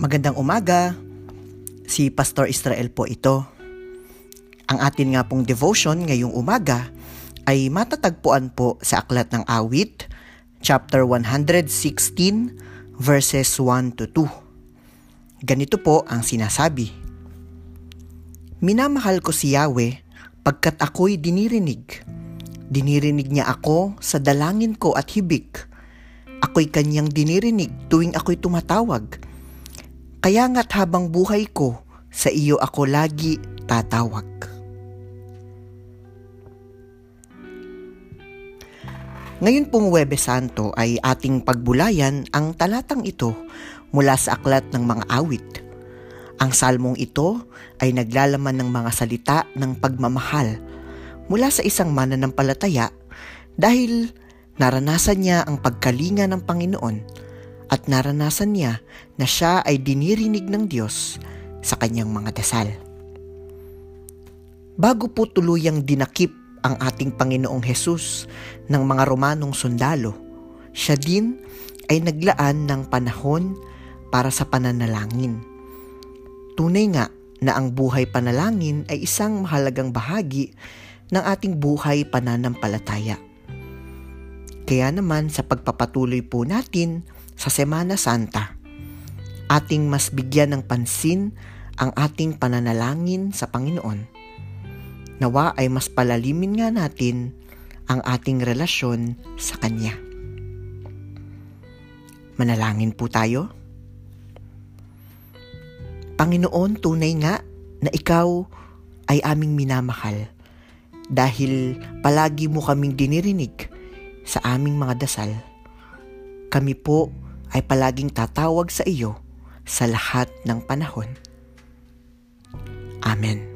Magandang umaga. Si Pastor Israel po ito. Ang atin nga pong devotion ngayong umaga ay matatagpuan po sa Aklat ng Awit, chapter 116, verses 1 to 2. Ganito po ang sinasabi. Minamahal ko si Yahweh pagkat ako'y dinirinig. Dinirinig niya ako sa dalangin ko at hibik. Ako'y kanyang dinirinig tuwing ako'y tumatawag. Kaya nga't habang buhay ko, sa iyo ako lagi tatawag. Ngayon pong Webe Santo ay ating pagbulayan ang talatang ito mula sa aklat ng mga awit. Ang salmong ito ay naglalaman ng mga salita ng pagmamahal mula sa isang mananampalataya dahil naranasan niya ang pagkalinga ng Panginoon at naranasan niya na siya ay dinirinig ng Diyos sa kanyang mga dasal. Bago po tuluyang dinakip ang ating Panginoong Hesus ng mga Romanong sundalo, siya din ay naglaan ng panahon para sa pananalangin. Tunay nga na ang buhay panalangin ay isang mahalagang bahagi ng ating buhay pananampalataya. Kaya naman sa pagpapatuloy po natin sa Semana Santa, ating mas bigyan ng pansin ang ating pananalangin sa Panginoon Nawa ay mas palalimin nga natin ang ating relasyon sa Kanya. Manalangin po tayo. Panginoon, tunay nga na Ikaw ay aming minamahal dahil palagi mo kaming dinirinig sa aming mga dasal. Kami po ay palaging tatawag sa iyo sa lahat ng panahon. Amen.